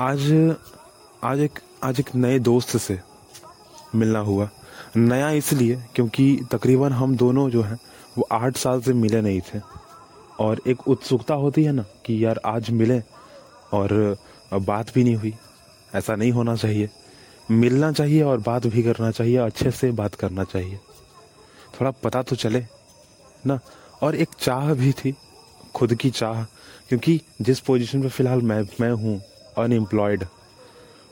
आज आज एक आज एक नए दोस्त से मिलना हुआ। नया इसलिए क्योंकि तकरीबन हम दोनों जो हैं, वो आठ साल से मिले नहीं थे। और एक उत्सुकता होती है ना कि यार आज मिले और बात भी नहीं हुई। ऐसा नहीं होना चाहिए। मिलना चाहिए और बात भी करना चाहिए, अच्छे से बात करना चाहिए। थोड़ा पता तो चले ना। और एक चाह भी थी, खुद की चाह। क्योंकि जिस पोजीशन पे फ़िलहाल मैं मैं हूँ अनएम्प्लॉयड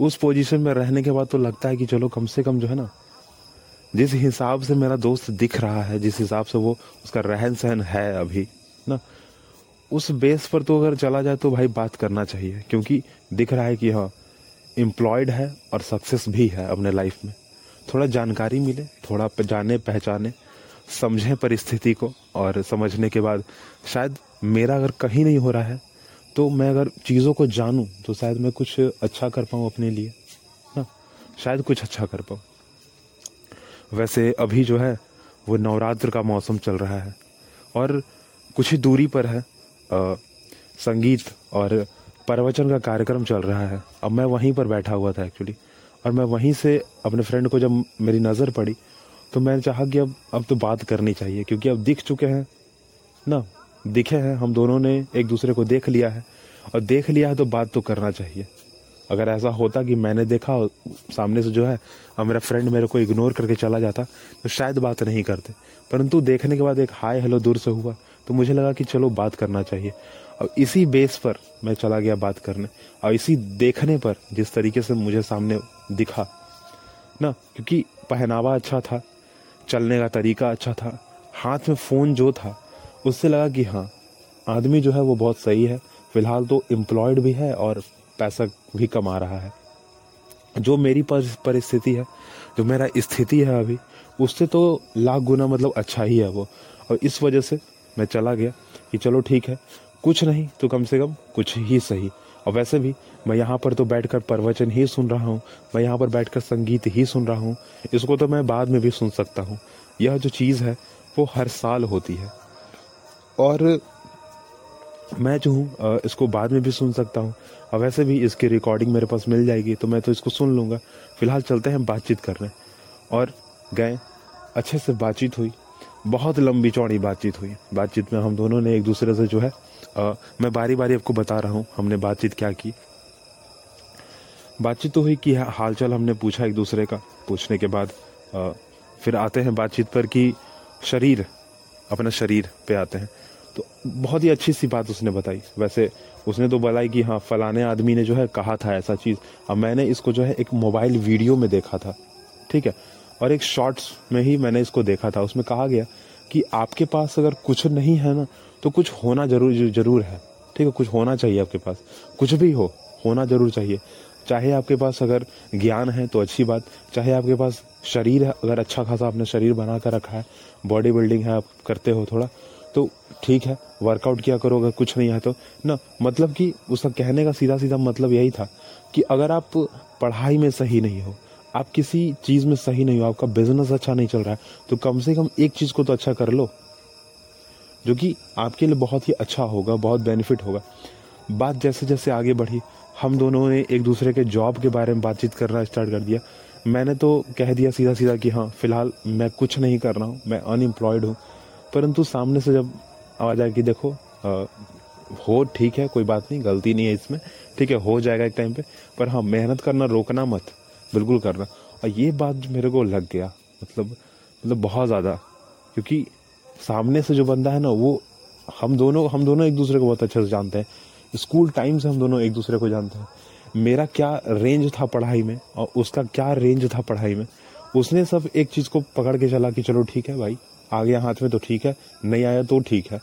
उस पोजीशन में रहने के बाद तो लगता है कि चलो कम से कम जो है ना, जिस हिसाब से मेरा दोस्त दिख रहा है, जिस हिसाब से वो उसका रहन सहन है अभी, ना, उस बेस पर तो अगर चला जाए तो भाई बात करना चाहिए, क्योंकि दिख रहा है कि हाँ एम्प्लॉयड है और सक्सेस भी है अपने लाइफ में। थोड़ा जानकारी मिले, थोड़ा जाने, पहचाने, समझें परिस्थिति को और समझने के बाद शायद मेरा अगर कहीं नहीं हो रहा है तो मैं अगर चीज़ों को जानूं तो शायद मैं कुछ अच्छा कर पाऊँ अपने लिए ना? शायद कुछ अच्छा कर पाऊँ। वैसे अभी जो है वो नवरात्र का मौसम चल रहा है और कुछ ही दूरी पर है आ, संगीत और प्रवचन का कार्यक्रम चल रहा है। अब मैं वहीं पर बैठा हुआ था एक्चुअली और मैं वहीं से अपने फ्रेंड को जब मेरी नज़र पड़ी तो मैंने चाहा कि अब अब तो बात करनी चाहिए क्योंकि अब दिख चुके हैं ना? दिखे हैं, हम दोनों ने एक दूसरे को देख लिया है। और देख लिया है तो बात तो करना चाहिए। अगर ऐसा होता कि मैंने देखा सामने से जो है, और मेरा फ्रेंड मेरे को इग्नोर करके चला जाता तो शायद बात नहीं करते। परंतु देखने के बाद एक हाय हेलो दूर से हुआ तो मुझे लगा कि चलो बात करना चाहिए। और इसी बेस पर मैं चला गया बात करने। और इसी देखने पर जिस तरीके से मुझे सामने दिखा, ना, क्योंकि पहनावा अच्छा था, चलने का तरीका अच्छा था, हाथ में फ़ोन जो था उससे लगा कि हाँ आदमी जो है वो बहुत सही है। फ़िलहाल तो एम्प्लॉयड भी है और पैसा भी कमा रहा है। जो मेरी परिस्थिति है, जो मेरा स्थिति है अभी, उससे तो लाख गुना मतलब अच्छा ही है वो। और इस वजह से मैं चला गया कि चलो ठीक है, कुछ नहीं तो कम से कम कुछ ही सही। और वैसे भी मैं यहाँ पर तो बैठकर प्रवचन ही सुन रहा हूँ, मैं यहाँ पर बैठकर संगीत ही सुन रहा हूँ, इसको तो मैं बाद में भी सुन सकता हूँ। यह जो चीज़ है, वो हर साल होती है। और मैं जो हूँ इसको बाद में भी सुन सकता हूँ। और वैसे भी इसकी रिकॉर्डिंग मेरे पास मिल जाएगी तो मैं तो इसको सुन लूँगा। फ़िलहाल चलते हैं बातचीत करने और गए अच्छे से बातचीत हुई। बहुत लंबी चौड़ी बातचीत हुई। बातचीत में हम दोनों ने एक दूसरे से जो है आ, मैं बारी बारी आपको बता रहा हूँ हमने बातचीत क्या की। बातचीत तो हुई कि हालचाल हमने पूछा एक दूसरे का। पूछने के बाद आ, फिर आते हैं बातचीत पर कि शरीर अपना शरीर पे आते हैं। तो बहुत ही अच्छी सी बात उसने बताई। वैसे उसने तो बताई कि हाँ फलाने आदमी ने जो है कहा था ऐसा चीज़। अब मैंने इसको जो है एक मोबाइल वीडियो में देखा था, ठीक है? और एक शॉर्ट्स में ही मैंने इसको देखा था। उसमें कहा गया कि आपके पास अगर कुछ नहीं है ना तो कुछ होना ज़रूर ज़रूर है, ठीक है? कुछ होना चाहिए आपके पास। कुछ भी हो, होना ज़रूर चाहिए। चाहे आपके पास अगर ज्ञान है तो अच्छी बात, चाहे आपके पास शरीर है, अगर अच्छा खासा आपने शरीर बना कर रखा है, बॉडी बिल्डिंग है, आप करते हो थोड़ा तो ठीक है वर्कआउट किया करो अगर कुछ नहीं है तो। ना मतलब कि उसका कहने का सीधा सीधा मतलब यही था कि अगर आप पढ़ाई में सही नहीं हो, आप किसी चीज़ में सही नहीं हो, आपका बिज़नेस अच्छा नहीं चल रहा है तो कम से कम एक चीज़ को तो अच्छा कर लो, जो कि आपके लिए बहुत ही अच्छा होगा, बहुत बेनिफिट होगा। बात जैसे जैसे आगे बढ़ी, हम दोनों ने एक दूसरे के जॉब के बारे में बातचीत करना स्टार्ट कर दिया। मैंने तो कह दिया सीधा सीधा कि हाँ फ़िलहाल मैं कुछ नहीं कर रहा हूँ, मैं अनएम्प्लॉयड हूँ। परंतु सामने से जब आवाज़ कि देखो आ, हो ठीक है कोई बात नहीं गलती नहीं है इसमें ठीक है हो जाएगा एक टाइम पे पर हाँ मेहनत करना रोकना मत बिल्कुल करना। और ये बात मेरे को लग गया मतलब मतलब बहुत ज़्यादा क्योंकि सामने से जो बंदा है ना वो हम दोनों हम दोनों एक दूसरे को बहुत अच्छे से जानते हैं। स्कूल टाइम से हम दोनों एक दूसरे को जानते हैं। मेरा क्या रेंज था पढ़ाई में और उसका क्या रेंज था पढ़ाई में? उसने सब एक चीज़ को पकड़ के चला कि चलो ठीक है भाई आ गया हाथ में तो ठीक है, नहीं आया तो ठीक है।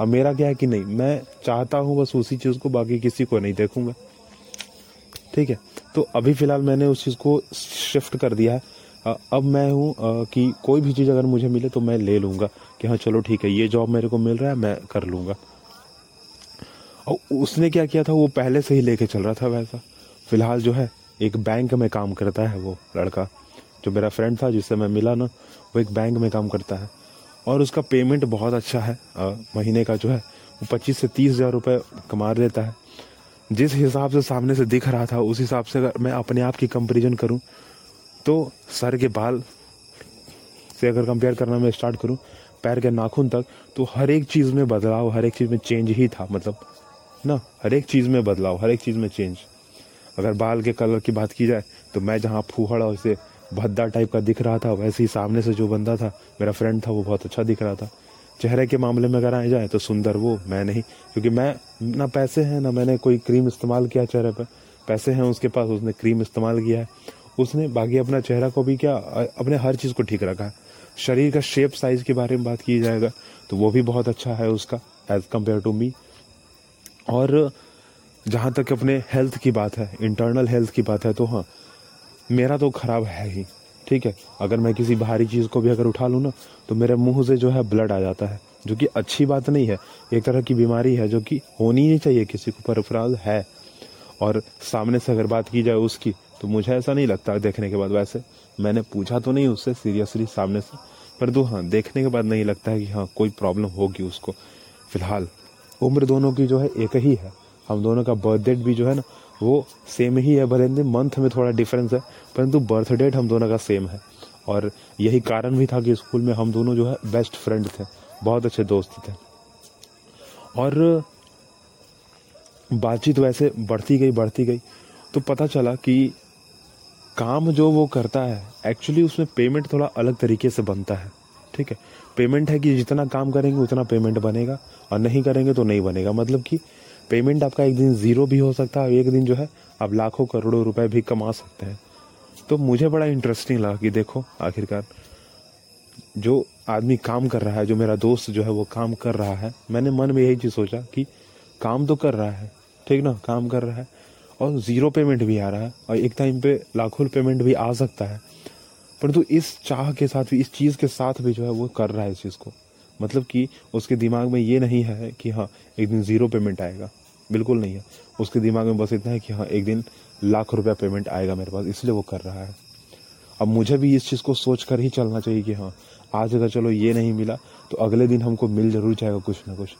अब मेरा क्या है कि नहीं, मैं चाहता हूँ बस उसी चीज़ को, बाकी किसी को नहीं देखूँगा। ठीक है तो अभी फ़िलहाल मैंने उस चीज़ को शिफ्ट कर दिया है। अब मैं हूँ कि कोई भी चीज़ अगर मुझे मिले तो मैं ले लूँगा, कि हाँ चलो ठीक है, ये जॉब मेरे को मिल रहा है, मैं कर लूँगा। और उसने क्या किया था, वो पहले से ही लेके चल रहा था वैसा। फ़िलहाल जो है, एक बैंक में काम करता है वो लड़का, जो मेरा फ्रेंड था, जिससे मैं मिला ना, वो एक बैंक में काम करता है। और उसका पेमेंट बहुत अच्छा है। आ, महीने का जो है वो पच्चीस से तीस हज़ार रुपये कमा लेता है। जिस हिसाब से सामने से दिख रहा था उस हिसाब से अगर मैं अपने आप की कंपेरिजन करूँ तो सर के बाल से अगर कंपेयर करना मैं स्टार्ट करूँ पैर के नाखून तक तो हर एक चीज़ में बदलाव हर एक चीज़ में चेंज ही था मतलब ना? हर एक चीज़ में बदलाव हर एक चीज़ में चेंज अगर बाल के कलर की बात की जाए तो मैं जहाँ फूहड़ और उसे भद्दा टाइप का दिख रहा था, वैसे ही सामने से जो बंदा था, मेरा फ्रेंड था, वो बहुत अच्छा दिख रहा था। चेहरे के मामले में अगर आए जाए तो सुंदर वो, मैं नहीं, क्योंकि मैं, ना पैसे हैं, ना मैंने कोई क्रीम इस्तेमाल किया चेहरे पर। पैसे हैं उसके पास, उसने क्रीम इस्तेमाल किया है। उसने बाकी अपना चेहरा को भी क्या अपने हर चीज़ को ठीक रखा है। शरीर का शेप साइज़ के बारे में बात की जाएगा तो वो भी बहुत अच्छा है उसका एज कंपेयर टू मी और जहाँ तक अपने हेल्थ की बात है इंटरनल हेल्थ की बात है तो हाँ मेरा तो खराब है ही, ठीक है? अगर मैं किसी भारी चीज़ को भी अगर उठा लूँ ना तो मेरे मुँह से जो है ब्लड आ जाता है, जो कि अच्छी बात नहीं है। एक तरह की बीमारी है जो कि होनी नहीं चाहिए, किसी को पर अपराध है। और सामने से अगर बात की जाए उसकी तो मुझे ऐसा नहीं लगता देखने के बाद वैसे। मैंने पूछा तो नहीं उससे सीरियसली सामने से परंतु हाँ देखने के बाद नहीं लगता है कि हाँ कोई प्रॉब्लम होगी उसको। फ़िलहाल, उम्र दोनों की जो है एक ही है। हम दोनों का बर्थ डेट भी जो है ना वो सेम ही है, भले मंथ में थोड़ा डिफरेंस है, परंतु बर्थ डेट हम दोनों का सेम है। और यही कारण भी था कि स्कूल में हम दोनों जो है बेस्ट फ्रेंड थे, बहुत अच्छे दोस्त थे। और बातचीत वैसे बढ़ती गई बढ़ती गई तो पता चला कि काम जो वो करता है एक्चुअली उसमें पेमेंट थोड़ा अलग तरीके से बनता है, ठीक है? पेमेंट है कि जितना काम करेंगे, उतना पेमेंट बनेगा, और नहीं करेंगे तो नहीं बनेगा। मतलब कि पेमेंट आपका एक दिन ज़ीरो भी हो सकता है, एक दिन जो है, आप लाखों करोड़ों रुपए भी कमा सकते हैं। तो मुझे बड़ा इंटरेस्टिंग लगा कि देखो, आखिरकार जो आदमी काम कर रहा है, जो मेरा दोस्त जो है, वो काम कर रहा है, मैंने मन में यही चीज़ सोचा कि काम तो कर रहा है, ठीक ना, काम कर रहा है, और ज़ीरो पेमेंट भी आ रहा है, और एक टाइम पे लाखों पेमेंट भी आ सकता है। परंतु इस चाह के साथ भी इस चीज़ के साथ भी जो है, वो कर रहा है इस चीज़ को। मतलब कि उसके दिमाग में ये नहीं है कि हाँ एक दिन ज़ीरो पेमेंट आएगा। बिल्कुल नहीं है। उसके दिमाग में बस इतना है कि हाँ एक दिन लाख रुपया पेमेंट आएगा मेरे पास, इसलिए वो कर रहा है। अब मुझे भी इस चीज़ को सोच कर ही चलना चाहिए कि हाँ आज अगर चलो ये नहीं मिला तो अगले दिन हमको मिल ज़रूर जाएगा कुछ ना कुछ।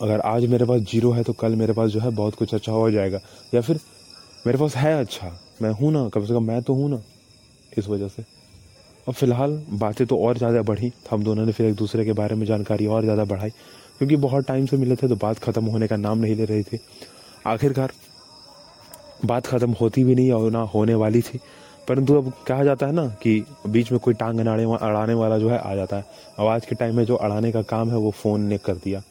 अगर आज मेरे पास ज़ीरो है तो कल मेरे पास जो है बहुत कुछ अच्छा हो जाएगा। या फिर मेरे पास है अच्छा मैं हूँ ना, कम से कम मैं तो हूँ ना, इस वजह से। अब फ़िलहाल बातें तो और ज़्यादा बढ़ी, हम दोनों ने फिर एक दूसरे के बारे में जानकारी और ज़्यादा बढ़ाई। क्योंकि बहुत टाइम से मिले थे तो बात ख़त्म होने का नाम नहीं ले रही थी। आखिरकार, बात ख़त्म होती भी नहीं और ना होने वाली थी। परंतु अब कहा जाता है ना कि बीच में कोई टांग अड़ाने अड़ाने वाला जो है आ जाता है। अब आज के टाइम में जो अड़ाने का काम है वो फ़ोन ने कर दिया।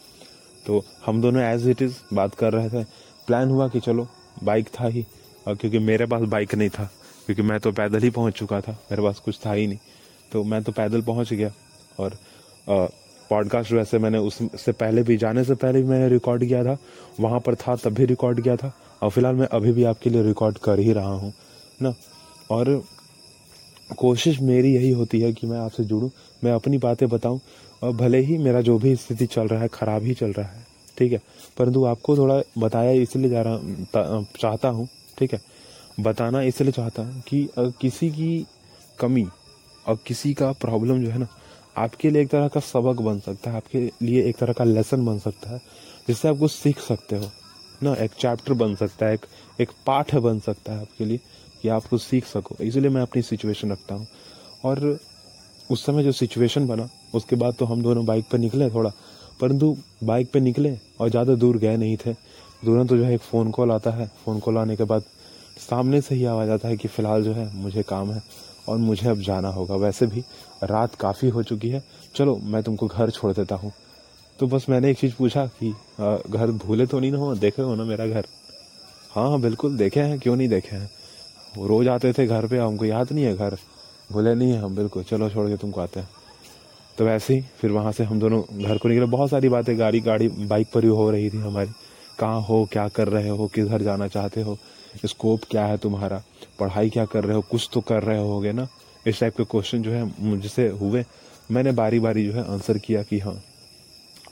तो हम दोनों एज इट इज़ बात कर रहे थे। प्लान हुआ कि चलो बाइक था ही। और क्योंकि मेरे पास बाइक नहीं था, क्योंकि मैं तो पैदल ही पहुँच चुका था। मेरे पास कुछ था ही नहीं। तो मैं तो पैदल पहुँच गया। और पॉडकास्ट वैसे मैंने उससे पहले भी, जाने से पहले भी मैंने रिकॉर्ड किया था। वहाँ पर था, तब भी रिकॉर्ड किया था। और फ़िलहाल मैं अभी भी आपके लिए रिकॉर्ड कर ही रहा हूँ, ना? और कोशिश मेरी यही होती है कि मैं आपसे जुड़ूँ, मैं अपनी बातें बताऊँ, और भले ही मेरा जो भी स्थिति चल रहा है, ख़राब ही चल रहा है, ठीक है? परंतु आपको थोड़ा बताया इसलिए जा रहा चाहता हूँ, ठीक है? बताना इसलिए चाहता हूँ कि किसी की कमी और किसी का प्रॉब्लम जो है ना आपके लिए एक तरह का सबक बन सकता है, आपके लिए एक तरह का लेसन बन सकता है, जिससे आप कुछ सीख सकते हो, ना? एक चैप्टर बन सकता है, एक एक पाठ बन सकता है आपके लिए कि आप कुछ सीख सको। इसलिए मैं अपनी सिचुएशन रखता हूँ। और उस समय जो सिचुएशन बना, उसके बाद तो हम दोनों बाइक पर निकले थोड़ा, परंतु बाइक पर निकले और ज़्यादा दूर गए नहीं थे। तुरंत तो जो है एक फ़ोन कॉल आता है। फ़ोन कॉल आने के बाद सामने से ही आवाज़ आता है कि फ़िलहाल जो है मुझे काम है। और मुझे अब जाना होगा। वैसे भी रात काफ़ी हो चुकी है। चलो, मैं तुमको घर छोड़ देता हूँ। तो बस मैंने एक चीज़ पूछा कि घर भूले तो नहीं ना हो? देखे हो ना मेरा घर? हाँ हाँ बिल्कुल, देखे हैं, क्यों नहीं देखे हैं? वो रोज़ आते थे घर पे, हमको याद नहीं है घर। भूले नहीं है हम, बिल्कुल। चलो, छोड़ के तुमको आते हैं। तो वैसे ही, फिर वहाँ से हम दोनों घर को निकले। बहुत सारी बातें, गाड़ी गाड़ी, बाइक पर ही हो रही थी हमारी। कहाँ हो, क्या कर रहे हो किस घर जाना चाहते हो? स्कोप क्या है तुम्हारा? पढ़ाई क्या कर रहे हो? कुछ तो कर रहे होगे ना? इस टाइप के क्वेश्चन जो है मुझसे हुए, मैंने बारी बारी जो है आंसर किया कि हाँ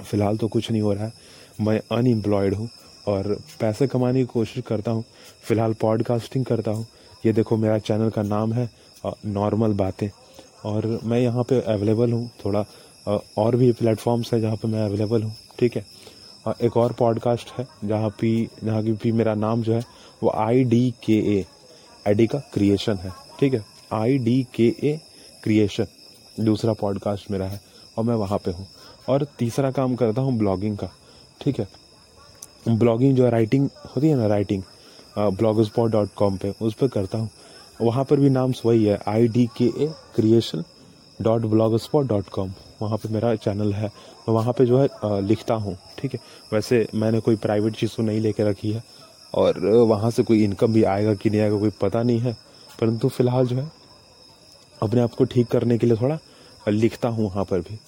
फ़िलहाल तो कुछ नहीं हो रहा है। मैं अनएम्प्लॉयड हूँ और पैसे कमाने की कोशिश करता हूँ। फ़िलहाल पॉडकास्टिंग करता हूँ। ये देखो, मेरा चैनल का नाम है नॉर्मल बातें और मैं यहाँ पे अवेलेबल हूँ। थोड़ा और भी प्लेटफॉर्म्स है जहाँ पे मैं अवेलेबल हूँ। ठीक है? एक और पॉडकास्ट है, जहाँ पी जहाँ की भी मेरा नाम जो है वो आई डी के ए आई का क्रिएशन है, ठीक है? I D K A creation दूसरा पॉडकास्ट मेरा है और मैं वहाँ पे हूँ। और तीसरा काम करता हूँ ब्लॉगिंग का, ठीक है? ब्लॉगिंग जो राइटिंग होती है ना writing blog spot dot com पर उस पर करता हूँ। वहाँ पर भी नाम वही है I D K A creation dot blog spot dot com वहाँ पर मेरा चैनल है, मैं वहाँ पर जो है लिखता हूँ, ठीक है? वैसे मैंने कोई प्राइवेट चीज़ तो नहीं लेके रखी है और वहाँ से कोई इनकम भी आएगा कि नहीं आएगा, कोई पता नहीं है। परंतु फ़िलहाल जो है, अपने आप को ठीक करने के लिए थोड़ा लिखता हूँ वहाँ पर भी।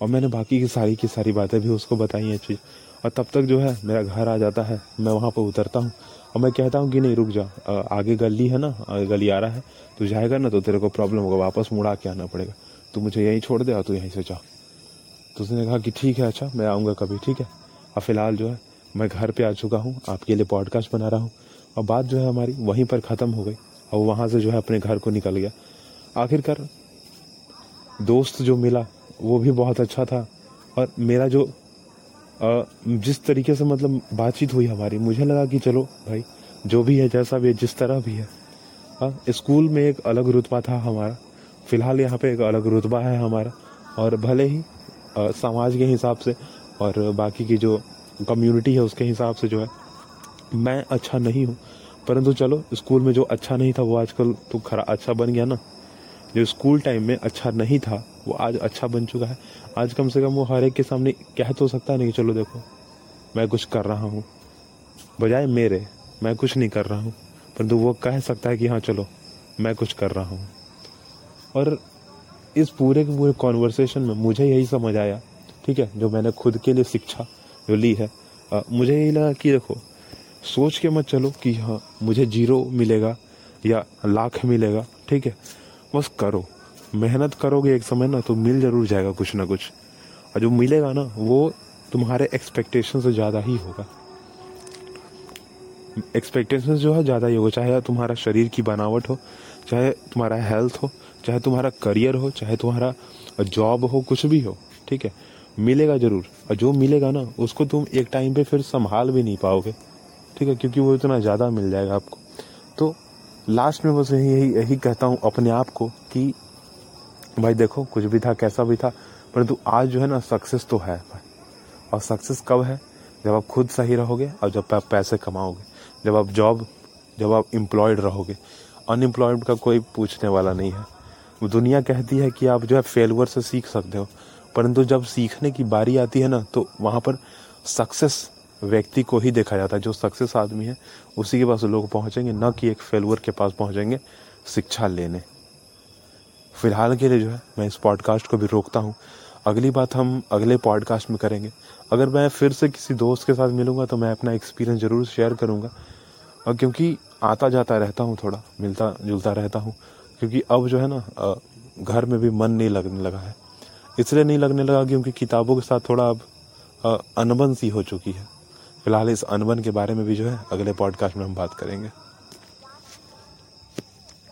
और मैंने बाकी की सारी की सारी बातें भी उसको बताई हैं चीज़। और तब तक जो है, मेरा घर आ जाता है, मैं वहाँ पर उतरता हूँ। और मैं कहता हूँ कि नहीं, रुक जा आगे गली है ना गली आ रहा है, तू जाएगा ना तो तेरे को प्रॉब्लम होगा, वापस मुड़ा के आना पड़ेगा। तू मुझे यहीं छोड़ दे और तू यहीं से जा। तो उसने कहा कि ठीक है अच्छा मैं आऊँगा कभी, ठीक है? और फ़िलहाल जो है मैं घर पे आ चुका हूँ आपके लिए पॉडकास्ट बना रहा हूँ। और बात जो है हमारी वहीं पर ख़त्म हो गई। और वहाँ से जो है अपने घर को निकल गया। आखिरकार दोस्त जो मिला वो भी बहुत अच्छा था। और मेरा जो जिस तरीके से मतलब बातचीत हुई हमारी मुझे लगा कि चलो भाई जो भी है जैसा भी है जिस तरह भी है। स्कूल में एक अलग रुतबा था हमारा। फ़िलहाल यहाँ पे एक अलग रुतबा है हमारा। और भले ही आ, समाज के हिसाब से और बाकी की जो कम्युनिटी है उसके हिसाब से जो है, मैं अच्छा नहीं हूँ। परंतु चलो, स्कूल में जो अच्छा नहीं था, वो आजकल तो खरा अच्छा बन गया ना। जो स्कूल टाइम में अच्छा नहीं था, वो आज अच्छा बन चुका है। आज कम से कम वो हर एक के सामने कह तो सकता है नहीं चलो देखो, मैं कुछ कर रहा हूँ। बजाय मेरे, मैं कुछ नहीं कर रहा हूँ। परंतु वो कह सकता है कि हाँ चलो, मैं कुछ कर रहा हूँ। और इस पूरे के पूरे कॉन्वर्सेशन में मुझे यही समझ आया, ठीक है, जो मैंने खुद के लिए शिक्षा जो ली है। आ, मुझे यही लगा कि देखो सोच के मत चलो कि हाँ मुझे ज़ीरो मिलेगा या लाख मिलेगा ठीक है? बस करो। मेहनत करोगे एक समय ना तो मिल ज़रूर जाएगा कुछ ना कुछ। और जो मिलेगा ना वो तुम्हारे एक्सपेक्टेशन से ज़्यादा ही होगा। एक्सपेक्टेशन जो है ज़्यादा ही होगा। चाहे तुम्हारा शरीर की बनावट हो चाहे तुम्हारा हेल्थ हो चाहे तुम्हारा करियर हो चाहे तुम्हारा जॉब हो कुछ भी हो ठीक है? मिलेगा ज़रूर। और जो मिलेगा ना, उसको तुम एक टाइम पे फिर संभाल भी नहीं पाओगे। ठीक है? क्योंकि वो इतना ज़्यादा मिल जाएगा आपको। तो लास्ट में बस यही यही यही कहता हूँ अपने आप को कि भाई देखो, कुछ भी था, कैसा भी था, परंतु आज जो है ना सक्सेस तो है। भाई और सक्सेस कब है? जब आप खुद सही रहोगे और जब आप पैसे कमाओगे। जब आप जॉब जब आप एम्प्लॉयड रहोगे। अनएम्प्लॉयड का कोई पूछने वाला नहीं है। दुनिया कहती है कि आप जो है फेलवर से सीख सकते हो। परंतु जब सीखने की बारी आती है ना तो वहाँ पर सक्सेस व्यक्ति को ही देखा जाता है। जो सक्सेस आदमी है, उसी के पास लोग पहुँचेंगे, न कि एक फेलवर के पास पहुँचेंगे शिक्षा लेने। फ़िलहाल के लिए जो है, मैं इस पॉडकास्ट को भी रोकता हूँ। अगली बात हम अगले पॉडकास्ट में करेंगे। अगर मैं फिर से किसी दोस्त के साथ मिलूँगा तो मैं अपना एक्सपीरियंस ज़रूर शेयर करूँगा। और क्योंकि आता जाता रहता हूँ थोड़ा मिलता जुलता रहता हूँ, क्योंकि अब जो है ना घर में भी मन नहीं लगने लगा है। इसलिए नहीं लगने लगा क्योंकि किताबों के साथ थोड़ा अब अनबन सी हो चुकी है। फ़िलहाल इस अनबन के बारे में भी जो है, अगले पॉडकास्ट में हम बात करेंगे।